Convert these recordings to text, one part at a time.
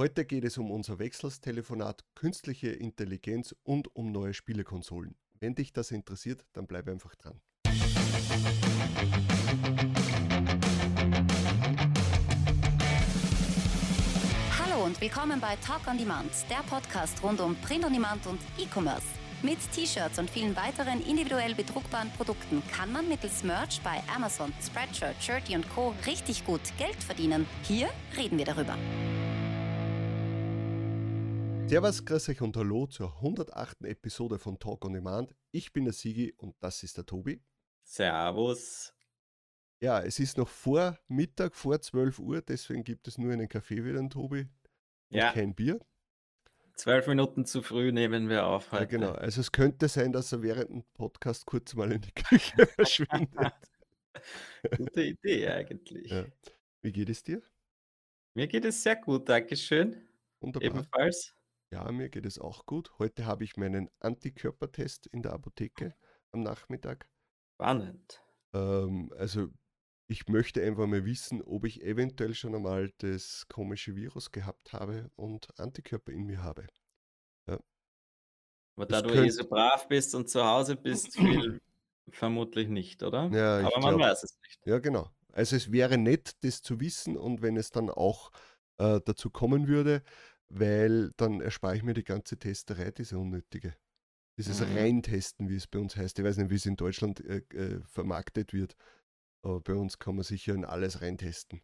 Heute geht es um unser Wechselstelefonat, künstliche Intelligenz und um neue Spielekonsolen. Wenn dich das interessiert, dann bleib einfach dran. Hallo und willkommen bei Talk on Demand, der Podcast rund um Print on Demand und E-Commerce. Mit T-Shirts und vielen weiteren individuell bedruckbaren Produkten kann man mittels Merch bei Amazon, Spreadshirt, Shirty und Co. richtig gut Geld verdienen. Hier reden wir darüber. Servus, grüß euch und hallo zur 108. Episode von Talk on Demand. Ich bin der Sigi und das ist der Tobi. Servus. Ja, es ist noch vor Mittag, vor 12 Uhr, deswegen gibt es nur einen Kaffee für den Tobi und Ja, kein Bier. zwölf Minuten zu früh nehmen wir auf Ja, genau. heute. Also es könnte sein, dass er während dem Podcast kurz mal in die Küche verschwindet. Gute Idee eigentlich. Ja. Wie geht es dir? Mir geht es sehr gut, Dankeschön. Wunderbar. Ebenfalls. Ja, mir geht es auch gut. Heute habe ich meinen Antikörpertest in der Apotheke am Nachmittag. Spannend. Ähm, also ich möchte einfach mal wissen, ob ich eventuell schon einmal das komische Virus gehabt habe und Antikörper in mir habe. Aber Das da du eh so brav bist und zu Hause bist, viel vermutlich nicht, oder? Ja, ich Aber man glaub- weiß es nicht. Ja, genau. Also es wäre nett, das zu wissen und wenn es dann auch äh, dazu kommen würde, weil dann erspare ich mir die ganze Testerei, diese unnötige. Dieses Mhm. Reintesten, wie es bei uns heißt. Ich weiß nicht, wie es in Deutschland äh, äh, vermarktet wird, aber bei uns kann man sicher in alles reintesten.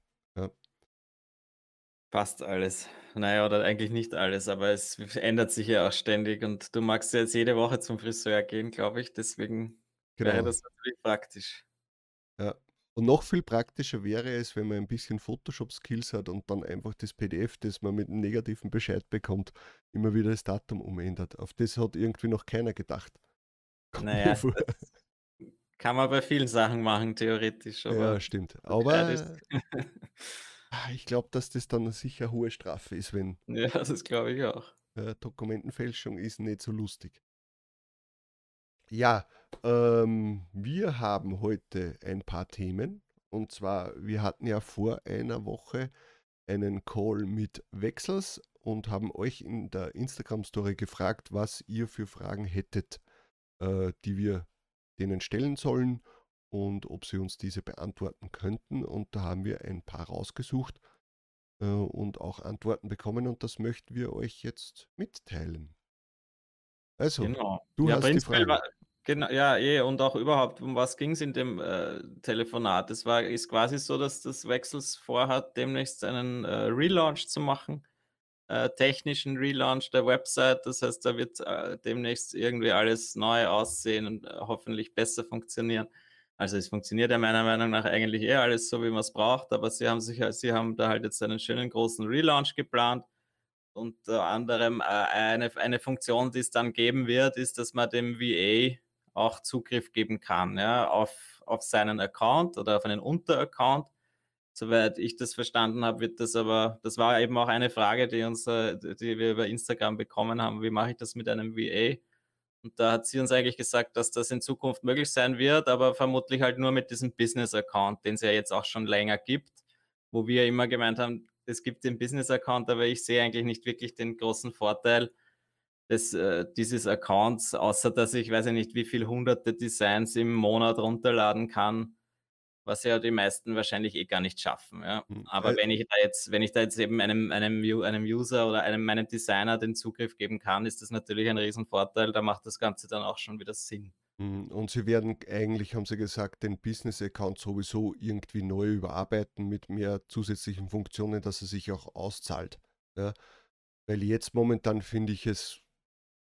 Fast alles. Naja, oder eigentlich nicht alles, aber es ändert sich ja auch ständig und du magst ja jetzt jede Woche zum Friseur gehen, glaube ich. Deswegen wäre Genau. das natürlich praktisch. Ja. Und noch viel praktischer wäre es, wenn man ein bisschen Photoshop-Skills hat und dann einfach das PDF, das man mit einem negativen Bescheid bekommt, immer wieder das Datum umändert. Auf das hat irgendwie noch keiner gedacht. Kommt Naja, kann man bei vielen Sachen machen, theoretisch, Ja, stimmt. Aber ah, ich glaube, dass das dann sicher eine hohe Strafe ist, wenn Ja, das glaube ich auch. Dokumentenfälschung ist nicht so lustig. Ja, ähm, wir haben heute ein paar Themen. Und zwar, wir hatten ja vor einer Woche einen Call mit Wechsels und haben euch in der Instagram-Story gefragt, was ihr für Fragen hättet, äh, die wir denen stellen sollen und ob sie uns diese beantworten könnten. Und da haben wir ein paar rausgesucht äh, und auch Antworten bekommen und das möchten wir euch jetzt mitteilen. Also, Genau. du Ja, hast die war, genau, ja, eh, und auch überhaupt, um was ging es in dem äh, Telefonat? Es war, ist quasi so, dass das Wechsels vorhat, demnächst einen äh, Relaunch zu machen, äh, technischen Relaunch der Website. Das heißt, da wird äh, demnächst irgendwie alles neu aussehen und äh, hoffentlich besser funktionieren. Also es funktioniert ja meiner Meinung nach eigentlich eher alles so, wie man es braucht, aber sie haben sich, sie haben da halt jetzt einen schönen großen Relaunch geplant. Unter anderem äh, eine, eine Funktion, die es dann geben wird, ist, dass man dem VA auch Zugriff geben kann ja, auf, auf seinen Account oder auf einen Unteraccount. Soweit ich das verstanden habe, wird das aber, das war eben auch eine Frage, die, uns, äh, die wir über Instagram bekommen haben, wie mache ich das mit einem VA? Und da hat sie uns eigentlich gesagt, dass das in Zukunft möglich sein wird, aber vermutlich halt nur mit diesem Business-Account, den es ja jetzt auch schon länger gibt, wo wir immer gemeint haben, es gibt den Business-Account, aber ich sehe eigentlich nicht wirklich den großen Vorteil des, äh, dieses Accounts, außer dass ich weiß ja nicht, wie viel hunderte Designs im Monat runterladen kann, was ja die meisten wahrscheinlich eh gar nicht schaffen. Ja. Hm, Aber äh, wenn ich da jetzt, wenn ich da jetzt eben einem, einem, einem User oder einem meinem Designer den Zugriff geben kann, ist das natürlich ein Riesenvorteil. Da macht das Ganze dann auch schon wieder Sinn. Mm, Und sie werden eigentlich, haben sie gesagt, den Business-Account sowieso irgendwie neu überarbeiten mit mehr zusätzlichen Funktionen, dass er sich auch auszahlt. Ja? Weil jetzt momentan finde ich es,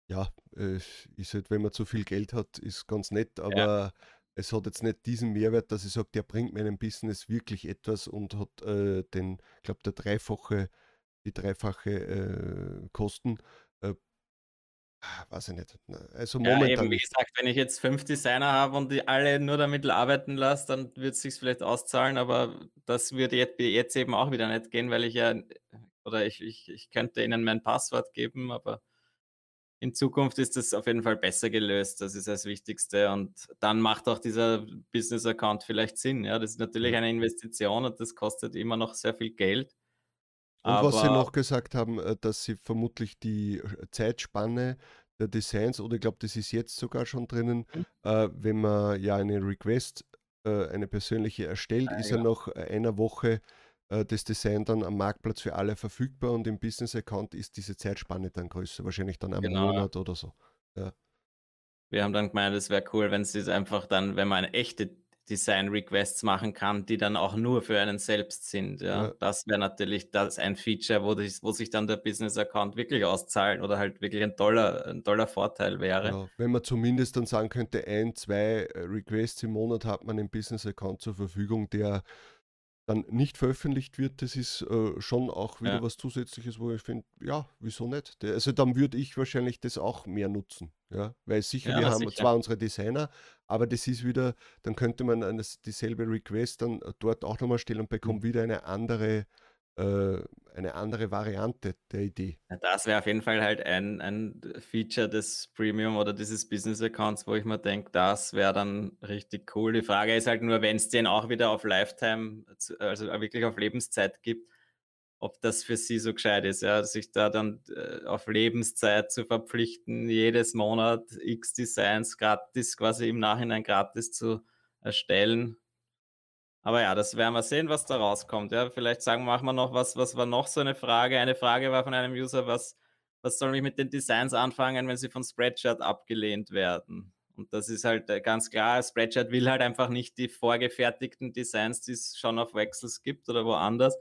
ja, äh, ist halt, wenn man zu viel Geld hat, ist ganz nett, aber es hat jetzt nicht diesen Mehrwert, dass ich sage, der bringt meinem Business wirklich etwas und hat äh, den, ich glaube, der dreifache, die dreifache äh, Kosten. Äh, weiß ich nicht. Also Ja, momentan eben, wie gesagt, wenn ich jetzt fünf Designer habe und die alle nur damit arbeiten lasse, dann wird es sich vielleicht auszahlen, aber das würde jetzt, jetzt eben auch wieder nicht gehen, weil ich ja, oder ich, ich, ich könnte ihnen mein Passwort geben, aber in Zukunft ist das auf jeden Fall besser gelöst. Das ist das Wichtigste. Und dann macht auch dieser Business-Account vielleicht Sinn. Ja, das ist natürlich eine Investition und das kostet immer noch sehr viel Geld. Und was Sie Aber noch gesagt haben, äh, dass Sie vermutlich die äh, Zeitspanne der Designs, oder ich glaube, das ist jetzt sogar schon drinnen, hm, äh, wenn man ja eine Request, äh, eine persönliche erstellt, ja, ist ja genau. nach einer Woche äh, das Design dann am Marktplatz für alle verfügbar und im Business-Account ist diese Zeitspanne dann größer, wahrscheinlich dann ein Genau, ja. Monat oder so. Ja, Wir haben dann gemeint, es wäre cool, wenn es das einfach dann, wenn man echte Design-Requests machen kann, die dann auch nur für einen selbst sind. Ja, ja, das wäre natürlich das ein Feature, wo, dich, wo sich dann der Business-Account wirklich auszahlen oder halt wirklich ein toller, ein toller Vorteil wäre. genau. Wenn man zumindest dann sagen könnte, ein, zwei äh, Requests im Monat hat man im Business-Account zur Verfügung, der dann nicht veröffentlicht wird, das ist äh, schon auch wieder Ja, was Zusätzliches, wo ich finde, ja, wieso nicht? Der, also dann würde ich wahrscheinlich das auch mehr nutzen, ja, weil sicher, ja, wir haben sicher. zwar unsere Designer, aber das ist wieder, dann könnte man eine, dieselbe Request dann äh, dort auch nochmal stellen und bekommt wieder eine andere, eine andere Variante der Idee. Das wäre auf jeden Fall halt ein, ein Feature des Premium oder dieses Business-Accounts, wo ich mir denke, das wäre dann richtig cool. Die Frage ist halt nur, wenn es den auch wieder auf Lifetime, also wirklich auf Lebenszeit gibt, ob das für sie so gescheit ist, ja, sich da dann äh, auf Lebenszeit zu verpflichten, jedes Monat x Designs gratis, quasi im Nachhinein gratis zu erstellen. Aber ja, das werden wir sehen, was da rauskommt. Ja, vielleicht sagen, machen wir noch was, was war noch so eine Frage? Eine Frage war von einem User, was, was soll ich mit den Designs anfangen, wenn sie von Spreadshirt abgelehnt werden? Und das ist halt äh, ganz klar, Spreadshirt will halt einfach nicht die vorgefertigten Designs, die es schon auf Wexels gibt oder woanders.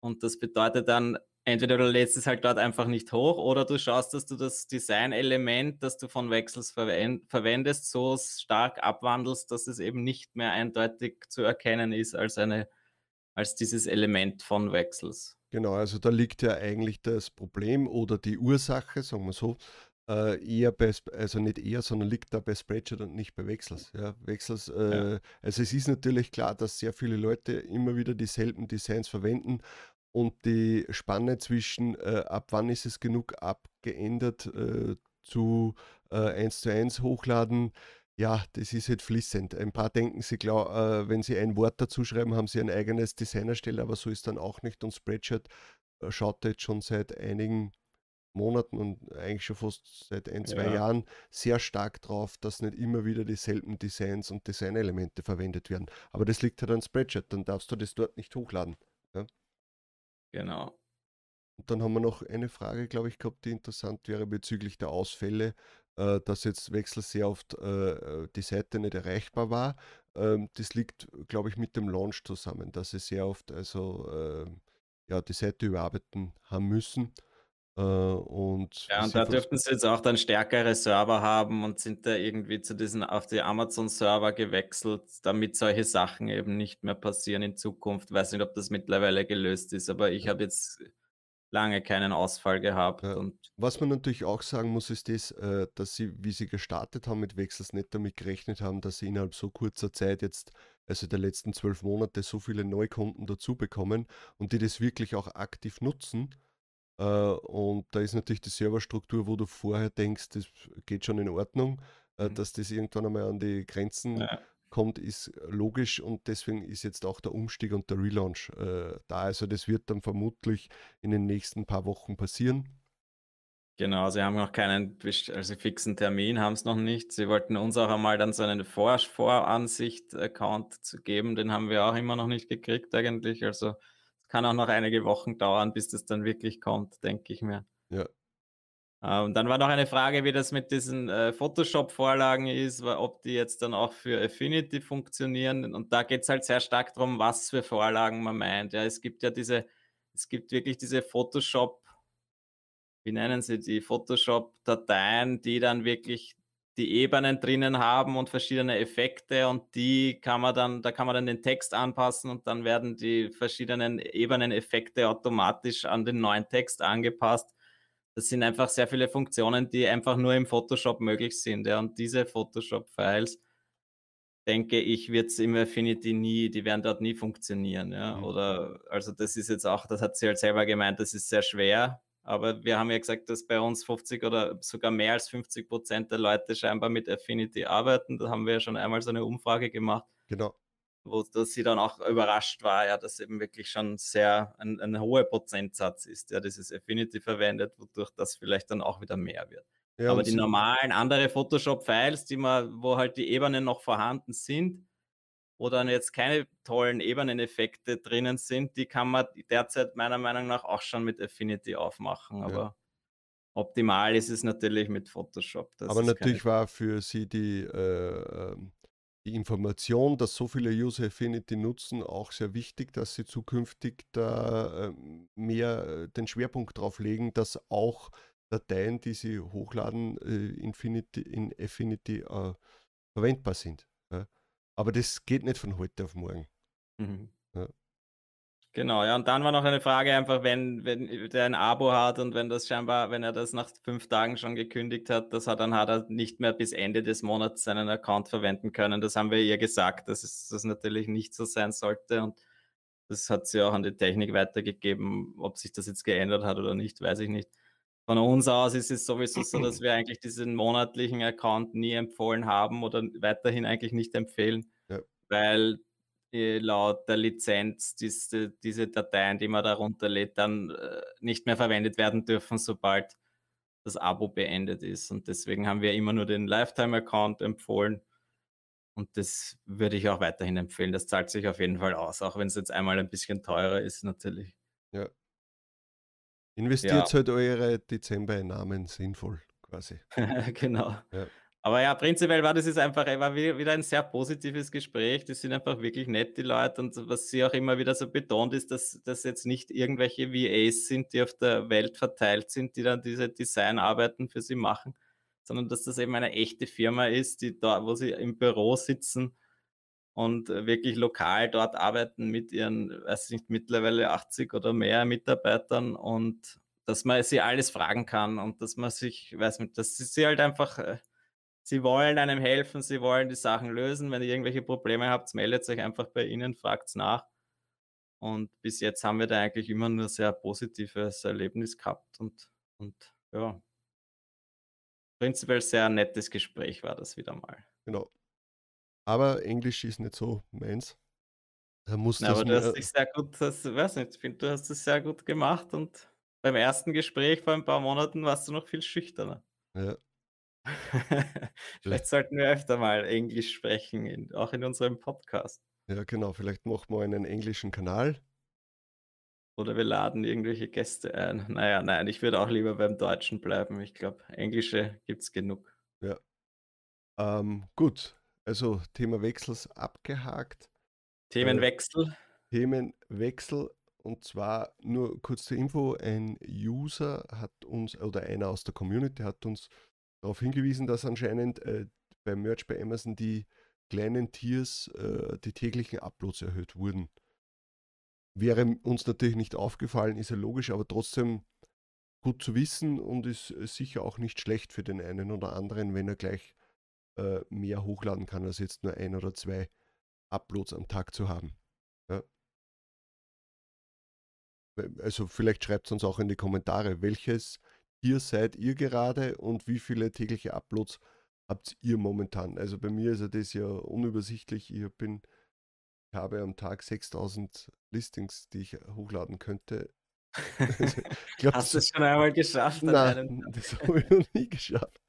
Und das bedeutet dann, entweder du lädst es halt dort einfach nicht hoch oder du schaust, dass du das Designelement, das du von verwen verwendest, so stark abwandelst, dass es eben nicht mehr eindeutig zu erkennen ist als, eine, als dieses Element von Wexels. Genau, also da liegt ja eigentlich das Problem oder die Ursache, sagen wir so, äh, eher bei, also nicht eher, sondern liegt da bei Spreadshirt und nicht bei Wechsels. Ja, Wechsels, Ja, äh, also es ist natürlich klar, dass sehr viele Leute immer wieder dieselben Designs verwenden und die Spanne zwischen äh, ab wann ist es genug abgeändert äh, zu äh, 1 zu 1 hochladen, ja, das ist halt fließend. Ein paar denken sie, glaub, äh, wenn sie ein Wort dazu schreiben, haben sie ein eigenes Design erstellt, aber so ist dann auch nicht. Und Spreadshirt äh, schaut jetzt schon seit einigen Monaten und eigentlich schon fast seit ein, zwei ja, Jahren sehr stark drauf, dass nicht immer wieder dieselben Designs und Designelemente verwendet werden. Aber das liegt halt an Spreadshirt, dann darfst du das dort nicht hochladen. Ja? Genau. Und dann haben wir noch eine Frage, glaube ich, gehabt, die interessant wäre bezüglich der Ausfälle, äh, dass jetzt Wechsel sehr oft äh, äh, die Seite nicht erreichbar war. Ähm, das liegt, glaube ich, mit dem Launch zusammen, dass sie sehr oft also äh, ja, die Seite überarbeiten haben müssen. Äh, und Ja, und da dürften sie jetzt auch dann stärkere Server haben und sind da irgendwie zu diesen auf die Amazon-Server gewechselt, damit solche Sachen eben nicht mehr passieren in Zukunft. Weiß nicht, ob das mittlerweile gelöst ist, aber ich ja. habe jetzt lange keinen Ausfall gehabt Ja. und Was man natürlich auch sagen muss, ist das, äh, dass sie, wie sie gestartet haben mit Wechsels, nicht damit gerechnet haben, dass sie innerhalb so kurzer Zeit jetzt, also der letzten zwölf Monate, so viele Neukunden dazu bekommen und die das wirklich auch aktiv nutzen. Äh, und da ist natürlich die Serverstruktur, wo du vorher denkst, das geht schon in Ordnung, äh, Mhm. dass das irgendwann einmal an die Grenzen ja. kommt, ist logisch und deswegen ist jetzt auch der Umstieg und der Relaunch äh, da. Also das wird dann vermutlich in den nächsten paar Wochen passieren. Genau, sie haben noch keinen also fixen Termin, haben es noch nicht. Sie wollten uns auch einmal dann so einen Vor Voransicht-Account zu geben, den haben wir auch immer noch nicht gekriegt eigentlich. Also kann auch noch einige Wochen dauern, bis das dann wirklich kommt, denke ich mir. Ja. Ähm, dann war noch eine Frage, wie das mit diesen äh, Photoshop-Vorlagen ist, ob die jetzt dann auch für Affinity funktionieren. Und da geht es halt sehr stark darum, was für Vorlagen man meint. Ja, es gibt ja diese, es gibt wirklich diese Photoshop, wie nennen sie die, Photoshop-Dateien, die dann wirklich die Ebenen drinnen haben und verschiedene Effekte und die kann man dann, da kann man dann den Text anpassen und dann werden die verschiedenen Ebenen-Effekte automatisch an den neuen Text angepasst. Das sind einfach sehr viele Funktionen, die einfach nur im Photoshop möglich sind. Ja. Und diese Photoshop-Files, denke ich, wird es im Affinity nie, die werden dort nie funktionieren. Ja. Mhm. Oder, also das ist jetzt auch, das hat sie halt selber gemeint, das ist sehr schwer. Aber wir haben ja gesagt, dass bei uns 50 oder sogar mehr als 50 Prozent der Leute scheinbar mit Affinity arbeiten. Da haben wir ja schon einmal so eine Umfrage gemacht. Genau. wo das sie dann auch überrascht war, ja, dass eben wirklich schon sehr ein, ein hoher Prozentsatz ist, der dieses Affinity verwendet, wodurch das vielleicht dann auch wieder mehr wird. Ja, Aber die normalen andere Photoshop-Files, die man, wo halt die Ebenen noch vorhanden sind, wo dann jetzt keine tollen Ebeneneffekte drinnen sind, die kann man derzeit meiner Meinung nach auch schon mit Affinity aufmachen. Aber ja. optimal ist es natürlich mit Photoshop. Aber natürlich war für Sie die, äh, ähm, die Information, dass so viele User Affinity nutzen, auch sehr wichtig, dass Sie zukünftig da äh, mehr äh, den Schwerpunkt drauf legen, dass auch Dateien, die Sie hochladen, äh, Infinity, in Affinity äh, verwendbar sind. Ja? Aber das geht nicht von heute auf morgen. Mhm. Ja. Genau, ja, und dann war noch eine Frage einfach, wenn, wenn der ein Abo hat und wenn das scheinbar, wenn er das nach fünf Tagen schon gekündigt hat, das hat, dann hat er nicht mehr bis Ende des Monats seinen Account verwenden können. Das haben wir ihr gesagt, dass es das natürlich nicht so sein sollte und das hat sie auch an die Technik weitergegeben. Ob sich das jetzt geändert hat oder nicht, weiß ich nicht. Von uns aus ist es sowieso so, dass wir eigentlich diesen monatlichen Account nie empfohlen haben oder weiterhin eigentlich nicht empfehlen, ja. weil äh, laut der Lizenz diese, diese Dateien, die man da runterlädt, dann äh, nicht mehr verwendet werden dürfen, sobald das Abo beendet ist. Und deswegen haben wir immer nur den Lifetime-Account empfohlen. Und das würde ich auch weiterhin empfehlen. Das zahlt sich auf jeden Fall aus, auch wenn es jetzt einmal ein bisschen teurer ist, natürlich. Ja, Investiert ja. halt eure Dezember-Einnahmen sinnvoll, quasi. genau. Ja. Aber ja, prinzipiell war das jetzt einfach war wieder ein sehr positives Gespräch. Die sind einfach wirklich nett, die Leute. Und was sie auch immer wieder so betont, ist, dass das jetzt nicht irgendwelche VAs sind, die auf der Welt verteilt sind, die dann diese Designarbeiten für sie machen, sondern dass das eben eine echte Firma ist, die da, wo sie im Büro sitzen und wirklich lokal dort arbeiten mit ihren, weiß ich nicht, mittlerweile 80 oder mehr Mitarbeitern und dass man sie alles fragen kann und dass man sich, weiß nicht, dass sie halt einfach, äh, sie wollen einem helfen, sie wollen die Sachen lösen. Wenn ihr irgendwelche Probleme habt, meldet euch einfach bei ihnen, fragt nach. Und bis jetzt haben wir da eigentlich immer nur sehr positives Erlebnis gehabt und, und ja, prinzipiell sehr nettes Gespräch war das wieder mal. Genau. Aber Englisch ist nicht so meins. Da muss Na, das aber du hast dich sehr gut, das, weiß nicht, ich finde, du hast es sehr gut gemacht und beim ersten Gespräch vor ein paar Monaten warst du noch viel schüchterner. Ja. vielleicht sollten wir öfter mal Englisch sprechen, in, auch in unserem Podcast. Ja, genau. Vielleicht machen wir einen englischen Kanal. Oder wir laden irgendwelche Gäste ein. Naja, nein, ich würde auch lieber beim Deutschen bleiben. Ich glaube, Englische gibt es genug. Ja. Ähm, gut, also Thema Wechsels abgehakt. Themenwechsel. Äh, Themenwechsel. Und zwar nur kurz zur Info, ein User hat uns, oder einer aus der Community hat uns darauf hingewiesen, dass anscheinend äh, beim Merch bei Amazon die kleinen Tiers, äh, die täglichen Uploads erhöht wurden. Wäre uns natürlich nicht aufgefallen, ist ja logisch, aber trotzdem gut zu wissen und ist sicher auch nicht schlecht für den einen oder anderen, wenn er gleich äh, mehr hochladen kann, als jetzt nur ein oder zwei Uploads am Tag zu haben. Ja. Also vielleicht schreibt es uns auch in die Kommentare, welches hier seid ihr gerade und wie viele tägliche Uploads habt ihr momentan. Also bei mir ist ja das ja unübersichtlich. Ich bin ich habe am Tag 6000 Listings, die ich hochladen könnte. glaub, Hast du es schon einmal geschafft? Nein, das habe ich noch nie geschafft.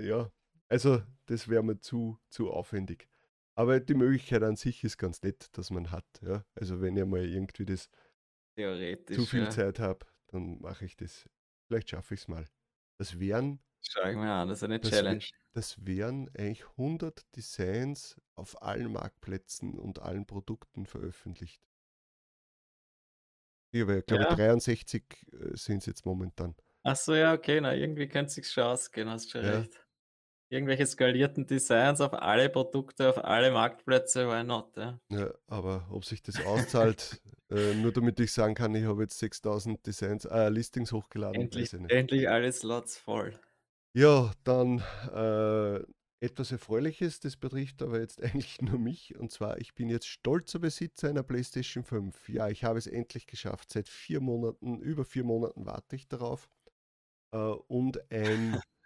Ja, also das wäre mir zu, zu aufwendig. Aber die Möglichkeit an sich ist ganz nett, dass man hat. Ja? Also wenn ich mal irgendwie das zu viel ja. Zeit habe, dann mache ich das. Vielleicht schaffe ich es mal. Das wären. Schau ich mir an, das ist eine das Challenge. das wären eigentlich 100 Designs auf allen Marktplätzen und allen Produkten veröffentlicht. Ich glaube, ja. 63 sind es jetzt momentan. Ach so, ja, okay, na, irgendwie könnte es sich schon ausgehen, hast schon ja. recht irgendwelche skalierten Designs auf alle Produkte, auf alle Marktplätze, why not? Ja, ja aber ob sich das auszahlt, äh, nur damit ich sagen kann, ich habe jetzt 6000 Designs, äh, Listings hochgeladen. Endlich, endlich alle Slots voll. Ja, dann äh, etwas Erfreuliches, das betrifft aber jetzt eigentlich nur mich. Und zwar, ich bin jetzt stolzer Besitzer einer PlayStation 5. Ja, ich habe es endlich geschafft. Seit vier Monaten, über vier Monaten warte ich darauf. Äh, und ein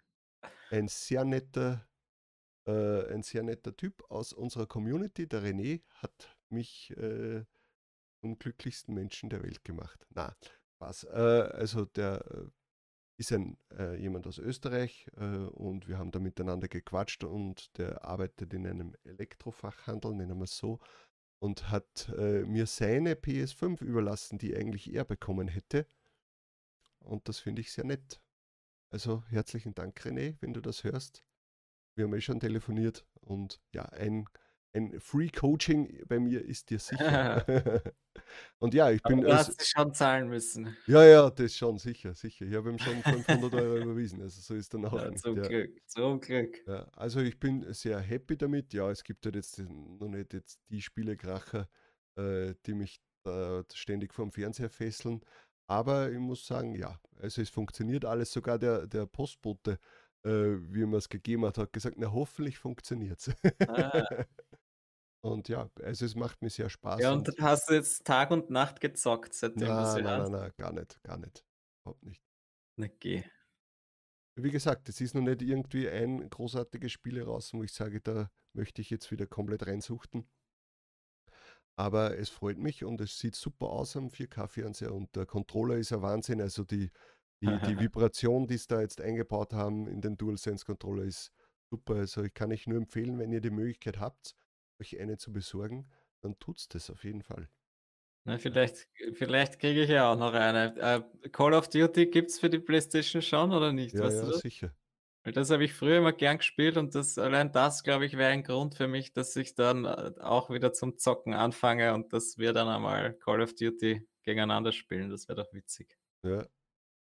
ein sehr netter äh, ein sehr netter Typ aus unserer Community, der René, hat mich äh, zum glücklichsten Menschen der Welt gemacht. Na, was? Äh, also der äh, ist ein, äh, jemand aus Österreich äh, und wir haben da miteinander gequatscht und der arbeitet in einem Elektrofachhandel, nennen wir es so, und hat mir seine PS5 überlassen, die eigentlich er bekommen hätte. Und das finde ich sehr nett. Also herzlichen Dank, René, wenn du das hörst. Wir haben eh schon telefoniert und ja, ein ein Free Coaching bei mir ist dir sicher. und ja, ich bin. Aber du hast es schon zahlen müssen. Ja, ja, das schon, sicher, sicher. Ich habe ihm schon 500 Euro überwiesen, also so ist dann auch Ja, zum Ja. Glück, zum Glück. Ja, also ich bin sehr happy damit. Ja, es gibt halt jetzt noch nicht jetzt die Spielekracher, äh, die mich da ständig vom Fernseher fesseln. Aber ich muss sagen, ja, also es funktioniert alles. Sogar der, der Postbote, äh, wie man es gegeben hat, hat gesagt, na hoffentlich funktioniert es. Ah, Und ja, also es macht mir sehr Spaß ja, und und hast du jetzt Tag und Nacht gezockt, seitdem du na, sie na, na, hast? na, gar nicht, gar nicht. Überhaupt nicht. Na geh. Wie gesagt, es ist noch nicht irgendwie ein großartiges Spiel raus, wo ich sage, da möchte ich jetzt wieder komplett reinsuchten. Aber es freut mich und es sieht super aus am 4K-Fernseher und der Controller ist ein Wahnsinn. Also die, die, die Vibration, die sie da jetzt eingebaut haben in den DualSense-Controller ist super. Also ich kann euch nur empfehlen, wenn ihr die Möglichkeit habt, euch eine zu besorgen, dann tut's das auf jeden Fall. Na, vielleicht, vielleicht kriege ich ja auch noch eine. Äh, Call of Duty gibt es für die PlayStation schon oder nicht? Ja, Weißt ja, sicher. Weil das habe ich früher immer gern gespielt und das, allein das, glaube ich, wäre ein Grund für mich, dass ich dann äh, auch wieder zum Zocken anfange und dass wir dann einmal Call of Duty gegeneinander spielen. Das wäre doch witzig. Ja,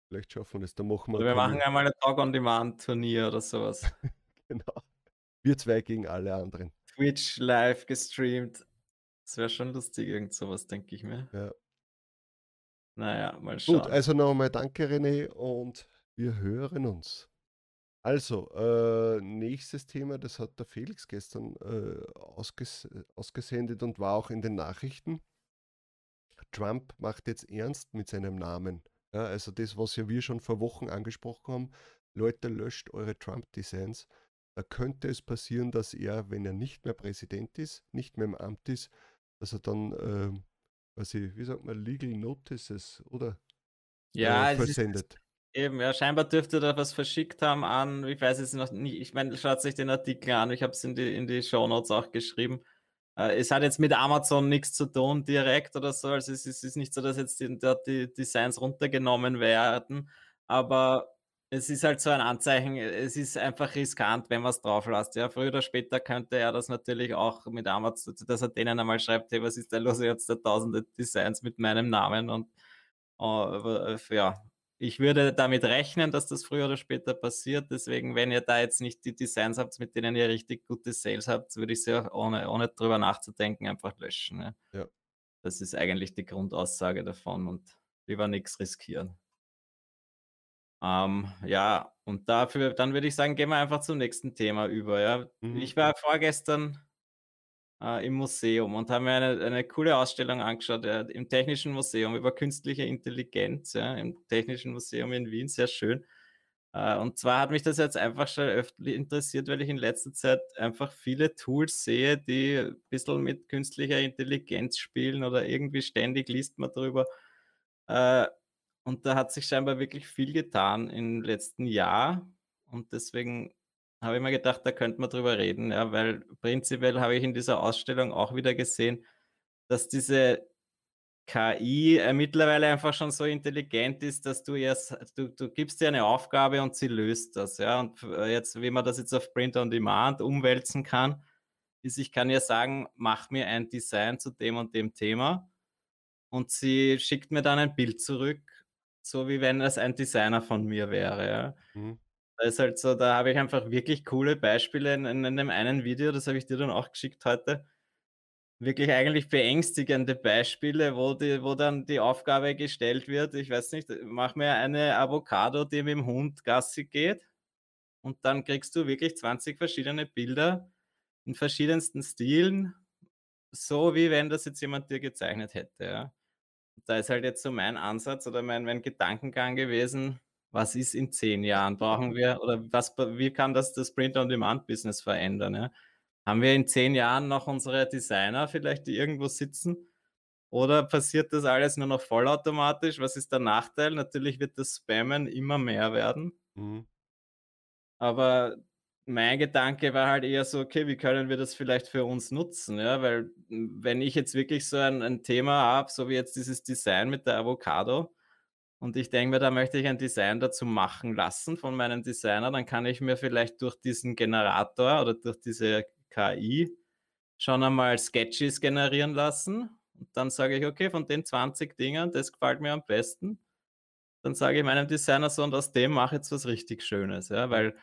vielleicht schaffen wir das. Dann machen wir, Oder wir machen einmal ein Dog-on-Demand-Turnier oder sowas. genau. Wir zwei gegen alle anderen. Twitch live gestreamt. Das wäre schon lustig, irgend sowas, denke ich mir. Ja. Naja, mal Gut, schauen. also nochmal danke René und wir hören uns. Also, äh, nächstes Thema, das hat der Felix gestern äh, ausges ausgesendet und war auch in den Nachrichten. Trump macht jetzt ernst mit seinem Namen. Ja, also das, was ja wir schon vor Wochen angesprochen haben, Leute, löscht eure Trump-Designs. Da könnte es passieren, dass er, wenn er nicht mehr Präsident ist, nicht mehr im Amt ist, dass er dann, ähm, quasi, wie sagt man, Legal Notices, oder? Ja, äh, versendet. Eben, ja, scheinbar dürfte da was verschickt haben an, ich weiß jetzt noch nicht, ich meine, schaut sich den Artikel an, ich habe es in die, in die Shownotes auch geschrieben. Äh, es hat jetzt mit Amazon nichts zu tun direkt oder so, also es ist, es ist nicht so, dass jetzt die, die Designs runtergenommen werden, aber es ist halt so ein Anzeichen, es ist einfach riskant, wenn man es drauf lässt. Ja, früher oder später könnte er das natürlich auch mit Amazon, dass er denen einmal schreibt, hey, was ist da los, jetzt da tausende Designs mit meinem Namen und äh, ja, ich würde damit rechnen, dass das früher oder später passiert. Deswegen, wenn ihr da jetzt nicht die Designs habt, mit denen ihr richtig gute Sales habt, würde ich sie auch ohne, ohne drüber nachzudenken einfach löschen. Ne? Ja. Das ist eigentlich die Grundaussage davon und lieber nichts riskieren. Ähm, ja, und dafür, dann würde ich sagen, gehen wir einfach zum nächsten Thema über. Ja. Mhm. Ich war vorgestern äh, im Museum und habe mir eine, eine coole Ausstellung angeschaut äh, im Technischen Museum über künstliche Intelligenz, ja, im Technischen Museum in Wien, sehr schön. Äh, und zwar hat mich das jetzt einfach schon öfter interessiert, weil ich in letzter Zeit einfach viele Tools sehe, die ein bisschen mit künstlicher Intelligenz spielen oder irgendwie ständig liest man drüber. Äh, und da hat sich scheinbar wirklich viel getan im letzten Jahr. Und deswegen habe ich mir gedacht, da könnte man drüber reden, ja, weil prinzipiell habe ich in dieser Ausstellung auch wieder gesehen, dass diese KI äh, mittlerweile einfach schon so intelligent ist, dass du jetzt, du, du gibst dir eine Aufgabe und sie löst das, ja. Und äh, jetzt, wie man das jetzt auf Print on Demand umwälzen kann, ist, ich kann ja sagen, mach mir ein Design zu dem und dem Thema und sie schickt mir dann ein Bild zurück, so wie wenn es ein Designer von mir wäre, ja. Mhm. Da ist halt so, da habe ich einfach wirklich coole Beispiele in, in, in dem einen Video, das habe ich dir dann auch geschickt heute. Wirklich eigentlich beängstigende Beispiele, wo, die, wo dann die Aufgabe gestellt wird, ich weiß nicht, mach mir eine Avocado, die mit dem Hund Gassi geht und dann kriegst du wirklich 20 verschiedene Bilder in verschiedensten Stilen, so wie wenn das jetzt jemand dir gezeichnet hätte. Ja. Da ist halt jetzt so mein Ansatz oder mein, mein Gedankengang gewesen, was ist in zehn Jahren? Brauchen wir oder was, wie kann das das Print-on-Demand-Business verändern? Ja? Haben wir in zehn Jahren noch unsere Designer vielleicht, die irgendwo sitzen? Oder passiert das alles nur noch vollautomatisch? Was ist der Nachteil? Natürlich wird das Spammen immer mehr werden. Mhm. Aber mein Gedanke war halt eher so, okay, wie können wir das vielleicht für uns nutzen? Ja, weil wenn ich jetzt wirklich so ein, ein Thema habe, so wie jetzt dieses Design mit der Avocado, und ich denke mir, da möchte ich ein Design dazu machen lassen von meinem Designer, dann kann ich mir vielleicht durch diesen Generator oder durch diese KI schon einmal Sketches generieren lassen. Und dann sage ich, okay, von den 20 Dingen, das gefällt mir am besten. Dann sage ich meinem Designer so, und aus dem mache ich jetzt was richtig Schönes. Ja, weil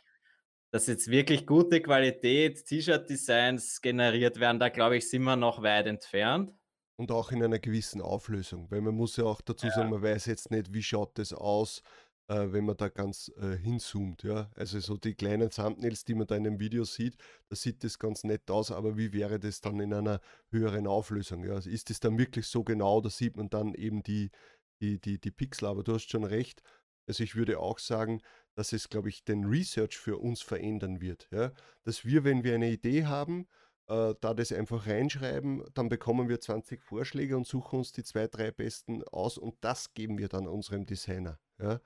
dass jetzt wirklich gute Qualität T-Shirt-Designs generiert werden, da glaube ich, sind wir noch weit entfernt. Und auch in einer gewissen Auflösung, weil man muss ja auch dazu sagen, man weiß jetzt nicht, wie schaut das aus, äh, wenn man da ganz äh, hinzoomt. Ja? Also so die kleinen Thumbnails, die man da in dem Video sieht, da sieht das ganz nett aus, aber wie wäre das dann in einer höheren Auflösung? Ja? Also ist das dann wirklich so genau, da sieht man dann eben die, die, die, die Pixel, aber du hast schon recht. Also ich würde auch sagen, dass es, glaube ich, den Research für uns verändern wird. Ja? Dass wir, wenn wir eine Idee haben, äh, da das einfach reinschreiben, dann bekommen wir 20 Vorschläge und suchen uns die zwei, drei besten aus und das geben wir dann unserem Designer. Ja?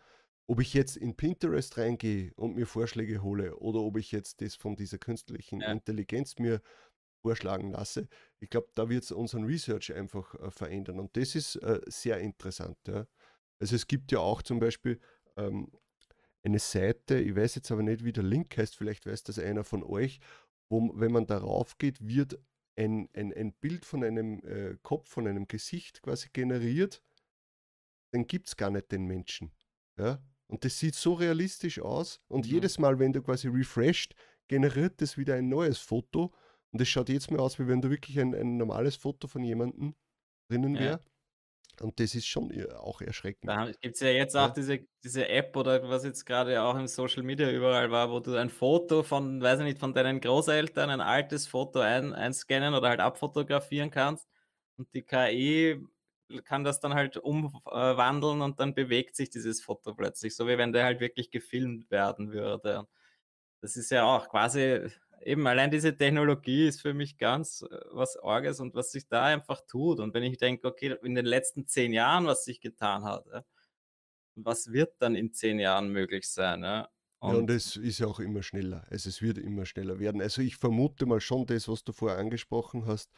Ob ich jetzt in Pinterest reingehe und mir Vorschläge hole oder ob ich jetzt das von dieser künstlichen ja. Intelligenz mir vorschlagen lasse, ich glaube, da wird es unseren Research einfach äh, verändern und das ist äh, sehr interessant. Ja? Also es gibt ja auch zum Beispiel ähm, eine Seite, ich weiß jetzt aber nicht, wie der Link heißt, vielleicht weiß das einer von euch, wo, wenn man darauf geht, wird ein, ein, ein Bild von einem äh, Kopf, von einem Gesicht quasi generiert, dann gibt es gar nicht den Menschen. Ja? Und das sieht so realistisch aus und mhm. jedes Mal, wenn du quasi refreshed, generiert das wieder ein neues Foto und es schaut jetzt mal aus, wie wenn da wirklich ein, ein normales Foto von jemandem drinnen wäre. Und das ist schon auch erschreckend. Da gibt es ja jetzt auch ja. diese, diese App oder was jetzt gerade auch im Social Media überall war, wo du ein Foto von, weiß ich nicht, von deinen Großeltern, ein altes Foto ein, einscannen oder halt abfotografieren kannst. Und die KI kann das dann halt umwandeln und dann bewegt sich dieses Foto plötzlich, so wie wenn der halt wirklich gefilmt werden würde. Das ist ja auch quasi eben allein diese Technologie ist für mich ganz äh, was Orges und was sich da einfach tut. Und wenn ich denke, okay, in den letzten zehn Jahren, was sich getan hat, was wird dann in zehn Jahren möglich sein? Ja? Und, ja, und es ist ja auch immer schneller. Also es wird immer schneller werden. Also ich vermute mal schon das, was du vorher angesprochen hast,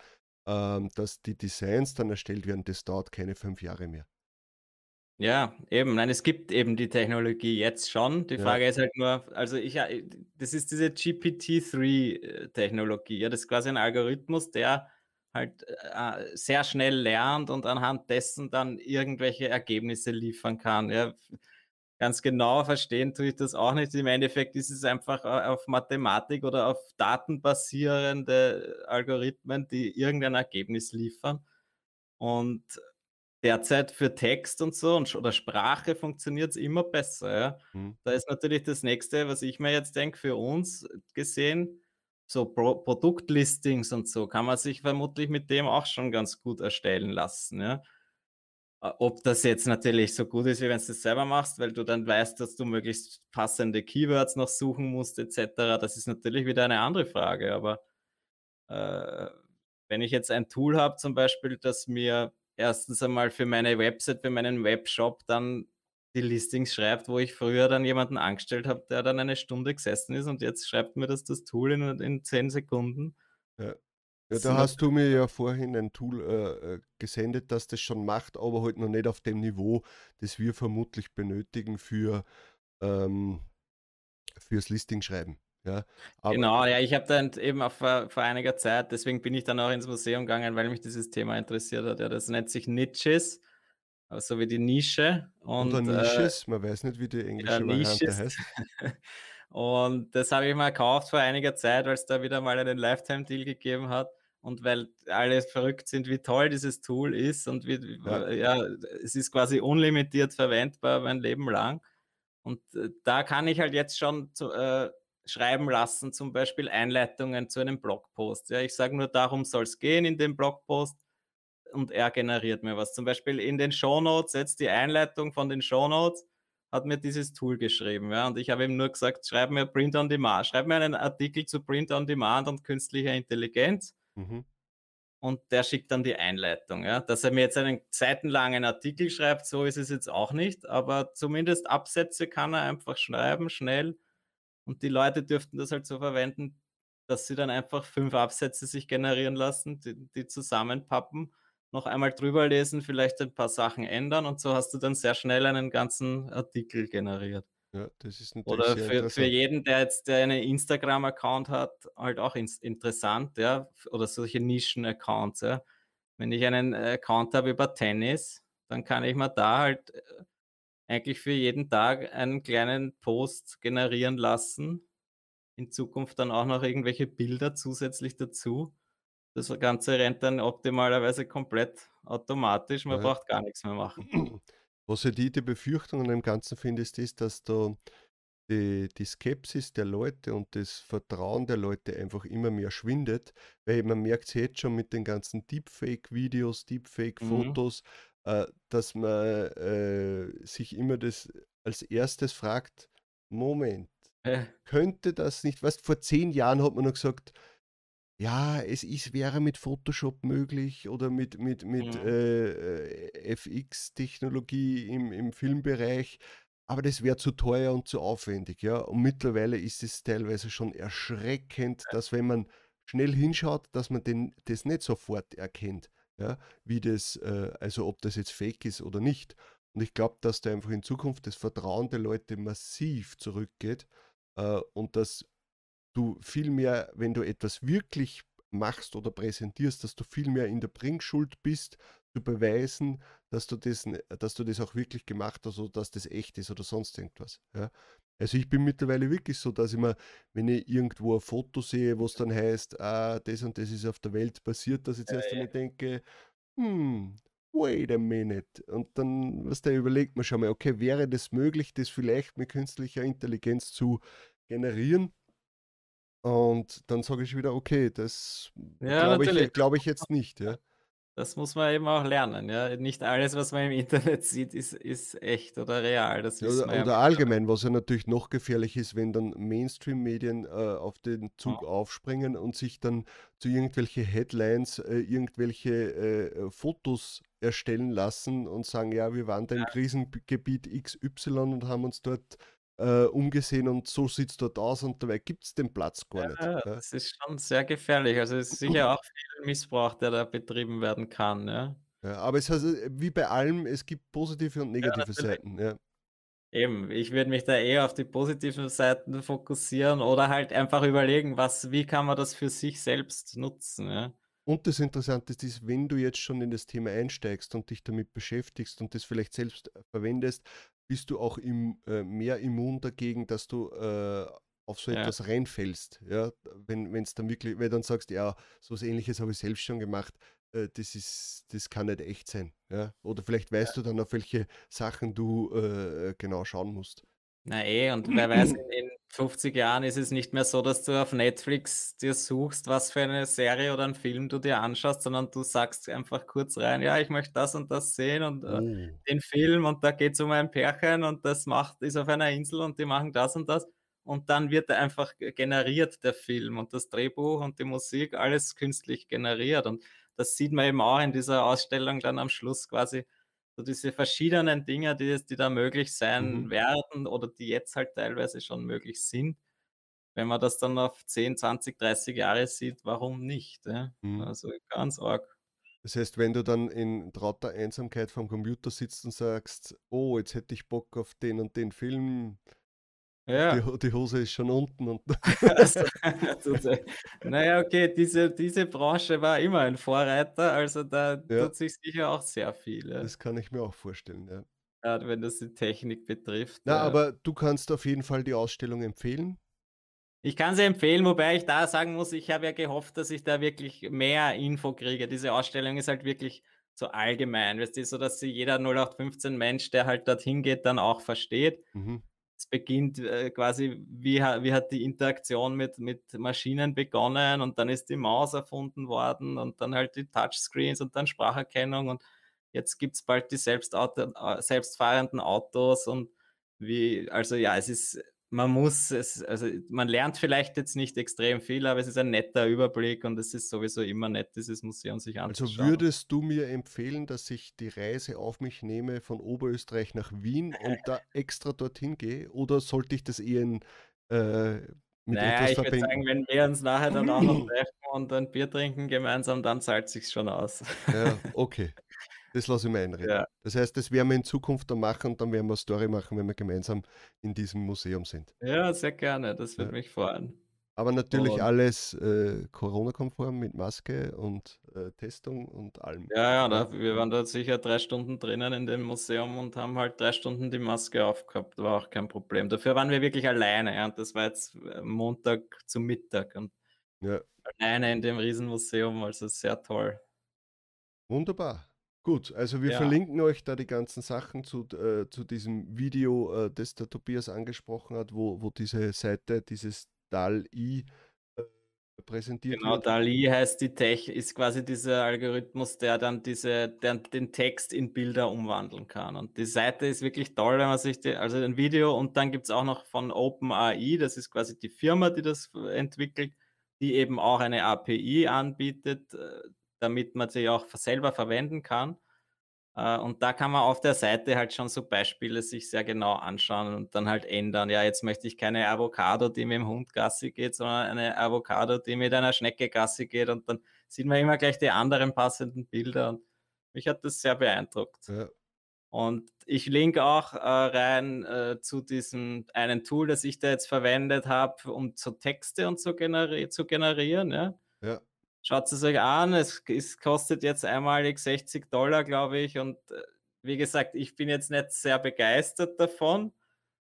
ähm, dass die Designs dann erstellt werden, das dauert keine fünf Jahre mehr. Ja, eben. Nein, es gibt eben die Technologie jetzt schon. Die Ja. Frage ist halt nur, also ich, das ist diese GPT-3-Technologie. Ja, das ist quasi ein Algorithmus, der halt äh, sehr schnell lernt und anhand dessen dann irgendwelche Ergebnisse liefern kann. Ja, ganz genau verstehen tue ich das auch nicht. Im Endeffekt ist es einfach äh, auf Mathematik oder auf Daten basierende Algorithmen, die irgendein Ergebnis liefern. Und derzeit für Text und so und, oder Sprache funktioniert es immer besser. Ja? Mhm. Da ist natürlich das nächste, was ich mir jetzt denke, für uns gesehen, so Pro Produktlistings und so, kann man sich vermutlich mit dem auch schon ganz gut erstellen lassen. Ja? Ob das jetzt natürlich so gut ist, wie wenn du es selber machst, weil du dann weißt, dass du möglichst passende Keywords noch suchen musst, etc., das ist natürlich wieder eine andere Frage. Aber äh, wenn ich jetzt ein Tool habe, zum Beispiel, das mir erstens einmal für meine Website, für meinen Webshop dann die Listings schreibt, wo ich früher dann jemanden angestellt habe, der dann eine Stunde gesessen ist und jetzt schreibt mir das das Tool in, in zehn Sekunden. Ja. Ja, da hast du mir ja vorhin ein Tool äh, äh, gesendet, das das schon macht, aber halt noch nicht auf dem Niveau, das wir vermutlich benötigen für ähm, fürs Listing schreiben. Ja, genau, ja, ich habe dann eben auch vor, vor, einiger Zeit, deswegen bin ich dann auch ins Museum gegangen, weil mich dieses Thema interessiert hat. Ja, das nennt sich Niches, so wie die Nische. Und, Oder Nisches, äh, man weiß nicht, wie die englische ja, Variante heißt. und das habe ich mal gekauft vor einiger Zeit, weil es da wieder mal einen Lifetime-Deal gegeben hat. Und weil alle verrückt sind, wie toll dieses Tool ist und wie, ja. ja es ist quasi unlimitiert verwendbar mein Leben lang. Und äh, da kann ich halt jetzt schon zu, äh, schreiben lassen, zum Beispiel Einleitungen zu einem Blogpost. Ja, ich sage nur, darum soll es gehen in dem Blogpost und er generiert mir was. Zum Beispiel in den Shownotes, jetzt die Einleitung von den Shownotes, hat mir dieses Tool geschrieben. Ja? Und ich habe ihm nur gesagt, schreib mir Print on Demand, schreib mir einen Artikel zu Print on Demand und künstlicher Intelligenz. Mhm. Und der schickt dann die Einleitung. Ja? Dass er mir jetzt einen seitenlangen Artikel schreibt, so ist es jetzt auch nicht, aber zumindest Absätze kann er einfach schreiben, schnell. Und die Leute dürften das halt so verwenden, dass sie dann einfach fünf Absätze sich generieren lassen, die, die zusammenpappen noch einmal drüber lesen, vielleicht ein paar Sachen ändern und so hast du dann sehr schnell einen ganzen Artikel generiert. Ja, das ist natürlich Oder für, für jeden, der jetzt der einen Instagram-Account hat, halt auch in, interessant, ja, oder solche Nischen-Accounts, ja. Wenn ich einen Account habe über Tennis, dann kann ich mir da halt äh, eigentlich für jeden Tag einen kleinen Post generieren lassen. In Zukunft dann auch noch irgendwelche Bilder zusätzlich dazu. Das Ganze rennt dann optimalerweise komplett automatisch. Man ja. braucht gar nichts mehr machen. Was ich die, die Befürchtung an dem Ganzen finde, ist, ist dass da die, die Skepsis der Leute und das Vertrauen der Leute einfach immer mehr schwindet, weil man merkt es jetzt schon mit den ganzen Deepfake-Videos, Deepfake-Fotos, mhm. Äh, dass man äh, sich immer das als erstes fragt, Moment, äh. könnte das nicht, weißt vor zehn Jahren hat man noch gesagt, ja, es ist, wäre mit Photoshop möglich oder mit, mit, mit Mhm. äh, äh FX-Technologie im, im Filmbereich, aber das wäre zu teuer und zu aufwendig, ja. Und mittlerweile ist es teilweise schon erschreckend, dass wenn man schnell hinschaut, dass man den, das nicht sofort erkennt, ja, wie das, äh, also ob das jetzt fake ist oder nicht. Und ich glaube, dass da einfach in Zukunft das Vertrauen der Leute massiv zurückgeht äh, und dass du viel mehr, wenn du etwas wirklich machst oder präsentierst, dass du viel mehr in der Bringschuld bist, zu beweisen, dass du das, dass du das auch wirklich gemacht hast oder dass das echt ist oder sonst irgendwas. Ja? Also ich bin mittlerweile wirklich so, dass ich mir, wenn ich irgendwo ein Foto sehe, wo es dann heißt, ah, das und das ist auf der Welt passiert, dass ich zuerst ja, ja. einmal denke, hm, wait a minute. Und dann, was da überlegt man schon mal, okay, wäre das möglich, das vielleicht mit künstlicher Intelligenz zu generieren? Und dann sage ich wieder, okay, das Ja, glaube ich, glaube ich jetzt nicht, ja. Das muss man eben auch lernen, ja. Nicht alles, was man im Internet sieht, ist, ist echt oder real. Das Oder, oder allgemein, was ja natürlich noch gefährlich ist, wenn dann Mainstream-Medien äh, auf den Zug Ja. aufspringen und sich dann zu irgendwelche Headlines äh, irgendwelche äh, Fotos erstellen lassen und sagen, ja, wir waren da im Ja. Krisengebiet XY und haben uns dort äh, umgesehen und so sieht es dort aus und dabei gibt es den Platz gar nicht. Ja, das ist schon sehr gefährlich. Also es ist sicher auch viel Missbrauch, der da betrieben werden kann. Ja, ja aber es heißt, wie bei allem, es gibt positive und negative ja, Seiten. Ja. Eben, ich würde mich da eher auf die positiven Seiten fokussieren oder halt einfach überlegen, was, wie kann man das für sich selbst nutzen. Ja? Und das Interessante ist, wenn du jetzt schon in das Thema einsteigst und dich damit beschäftigst und das vielleicht selbst verwendest, bist du auch im, äh, mehr immun dagegen, dass du äh, auf so ja. etwas reinfällst. Ja? Wenn es dann wirklich, weil dann sagst, ja, so was ähnliches habe ich selbst schon gemacht, äh, das ist, das kann nicht echt sein. Ja? Oder vielleicht weißt ja. du dann, auf welche Sachen du äh, genau schauen musst. Na eh, und wer weiß, in 50 Jahren ist es nicht mehr so, dass du auf Netflix dir suchst, was für eine Serie oder einen Film du dir anschaust, sondern du sagst einfach kurz rein, ja, ich möchte das und das sehen und äh, oh. den Film und da geht es um ein Pärchen und das macht, ist auf einer Insel und die machen das und das und dann wird einfach generiert, der Film und das Drehbuch und die Musik, alles künstlich generiert und das sieht man eben auch in dieser Ausstellung dann am Schluss quasi, so diese verschiedenen Dinge, die, die da möglich sein mhm. werden oder die jetzt halt teilweise schon möglich sind. Wenn man das dann auf 10, 20, 30 Jahre sieht, warum nicht? Ja? Mhm. Also ganz arg. Das heißt, wenn du dann in trauter Einsamkeit vom Computer sitzt und sagst, oh, jetzt hätte ich Bock auf den und den Film, ja. Die, die, Hose ist schon unten. Und also, naja, okay, diese, diese Branche war immer ein Vorreiter, also da ja. tut sich sicher auch sehr viel. Ja. Das kann ich mir auch vorstellen, ja. Gerade wenn das die Technik betrifft. Na, aber du kannst auf jeden Fall die Ausstellung empfehlen. Ich kann sie empfehlen, wobei ich da sagen muss, ich habe ja gehofft, dass ich da wirklich mehr Info kriege. Diese Ausstellung ist halt wirklich so allgemein, weißt du, so dass sie jeder 0815 Mensch, der halt dorthin geht, dann auch versteht. Mhm es beginnt äh, quasi, wie, wie hat die Interaktion mit, mit Maschinen begonnen und dann ist die Maus erfunden worden und dann halt die Touchscreens und dann Spracherkennung und jetzt gibt es bald die äh, selbstfahrenden Autos und wie, also ja, es ist, man muss es, also man lernt vielleicht jetzt nicht extrem viel, aber es ist ein netter Überblick und es ist sowieso immer nett, dieses Museum sich Also anzuschauen. würdest du mir empfehlen, dass ich die Reise auf mich nehme von Oberösterreich nach Wien und da extra dorthin gehe? Oder sollte ich das eher in, äh, mit Naja, etwas ich würde sagen, wenn wir uns nachher dann auch noch treffen und ein Bier trinken gemeinsam, dann zahlt sich's schon aus. Ja, okay. Das lasse ich mir einreden. Ja. Das heißt, das werden wir in Zukunft dann machen und dann werden wir eine Story machen, wenn wir gemeinsam in diesem Museum sind. Ja, sehr gerne, das würde Ja. mich freuen. Aber natürlich Und alles äh, Corona-konform mit Maske und äh, Testung und allem. ja, ja, da, wir waren da sicher drei Stunden drinnen in dem Museum und haben halt drei Stunden die Maske aufgehabt, war auch kein Problem. Dafür waren wir wirklich alleine, ja, und das war jetzt äh, Montag zum Mittag und Ja, alleine in dem Riesenmuseum, also sehr toll. wunderbar. Gut, also wir Ja. verlinken euch da die ganzen Sachen zu, äh, zu diesem Video, äh, das der Tobias angesprochen hat, wo, wo diese Seite, dieses DAL-I äh, präsentiert Genau, wird. DALI heißt die Tech, ist quasi dieser Algorithmus, der dann diese, der den Text in Bilder umwandeln kann. Und die Seite ist wirklich toll, wenn man sich die, also ein Video und dann gibt es auch noch von OpenAI, das ist quasi die Firma, die das entwickelt, die eben auch eine API anbietet, äh, damit man sie auch selber verwenden kann. Äh, Und da kann man auf der Seite halt schon so Beispiele sich sehr genau anschauen und dann halt ändern. Ja, jetzt möchte ich keine Avocado, die mit dem Hund Gassi geht, sondern eine Avocado, die mit einer Schnecke Gassi geht. Und dann sieht man immer gleich die anderen passenden Bilder. Und mich hat das sehr beeindruckt. Ja, Und ich linke auch äh, rein äh, zu diesem einen Tool, das ich da jetzt verwendet habe, um so Texte und so generi zu generieren. Ja. ja, Schaut es euch an, es, es kostet jetzt einmalig 60 Dollar, glaube ich. Und äh, wie gesagt, ich bin jetzt nicht sehr begeistert davon,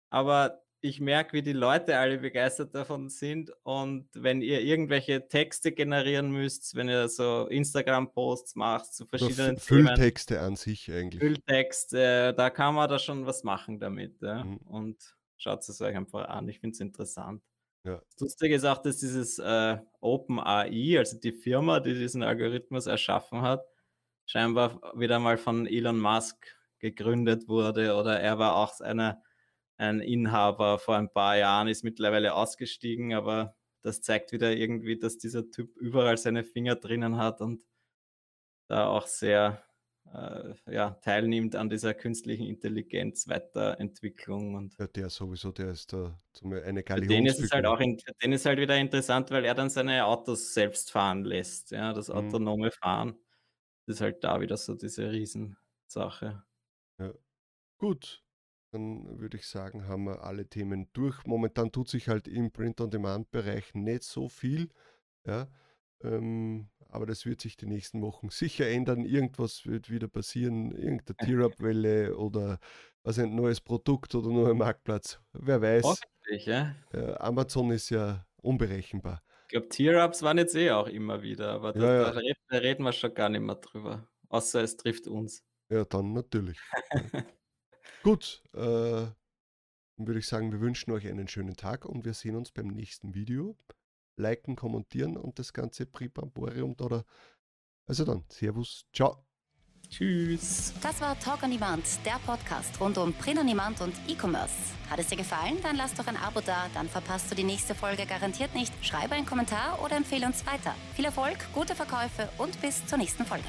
aber ich merke, wie die Leute alle begeistert davon sind. Und wenn ihr irgendwelche Texte generieren müsst, wenn ihr so Instagram-Posts macht zu verschiedenen F- Themen, Fülltexte an sich eigentlich. Fülltext, äh, da kann man da schon was machen damit. Ja? Mhm. Und schaut es euch einfach an. Ich finde es interessant. Ja. Das Lustige ist auch, dass dieses äh, OpenAI, also die Firma, die diesen Algorithmus erschaffen hat, scheinbar wieder mal von Elon Musk gegründet wurde oder er war auch einer, ein Inhaber vor ein paar Jahren, ist mittlerweile ausgestiegen, aber das zeigt wieder irgendwie, dass dieser Typ überall seine Finger drinnen hat und da auch sehr äh, ja, teilnimmt an dieser künstlichen Intelligenz Weiterentwicklung und Ja, der sowieso, der ist da zum eine für den ist es halt auch in, für den ist halt wieder interessant, weil er dann seine Autos selbst fahren lässt. Ja, das Mhm. autonome Fahren das ist halt da wieder so diese Riesensache. Ja. Gut, dann würde ich sagen, haben wir alle Themen durch. Momentan tut sich halt im Print-on-Demand-Bereich nicht so viel. Ja, ähm, aber das wird sich die nächsten Wochen sicher ändern. Irgendwas wird wieder passieren, irgendeine Tier-Up-Welle oder was ein neues Produkt oder neuer Marktplatz. Wer weiß. Hoffentlich, ja. Amazon ist ja unberechenbar. Ich glaube, Tier-Ups waren jetzt eh auch immer wieder, aber da, Ja, ja. da, red- da reden wir schon gar nicht mehr drüber. Außer es trifft uns. Ja, dann natürlich. Gut, äh, dann würde ich sagen, wir wünschen euch einen schönen Tag und wir sehen uns beim nächsten Video. Liken, kommentieren und das ganze Pripamborium da. Also dann, Servus, ciao. Tschüss. Das war Talk on Demand, der Podcast rund um Print on Demand und E-Commerce. Hat es dir gefallen? Dann lass doch ein Abo da, dann verpasst du die nächste Folge garantiert nicht. Schreibe einen Kommentar oder empfehle uns weiter. Viel Erfolg, gute Verkäufe und bis zur nächsten Folge.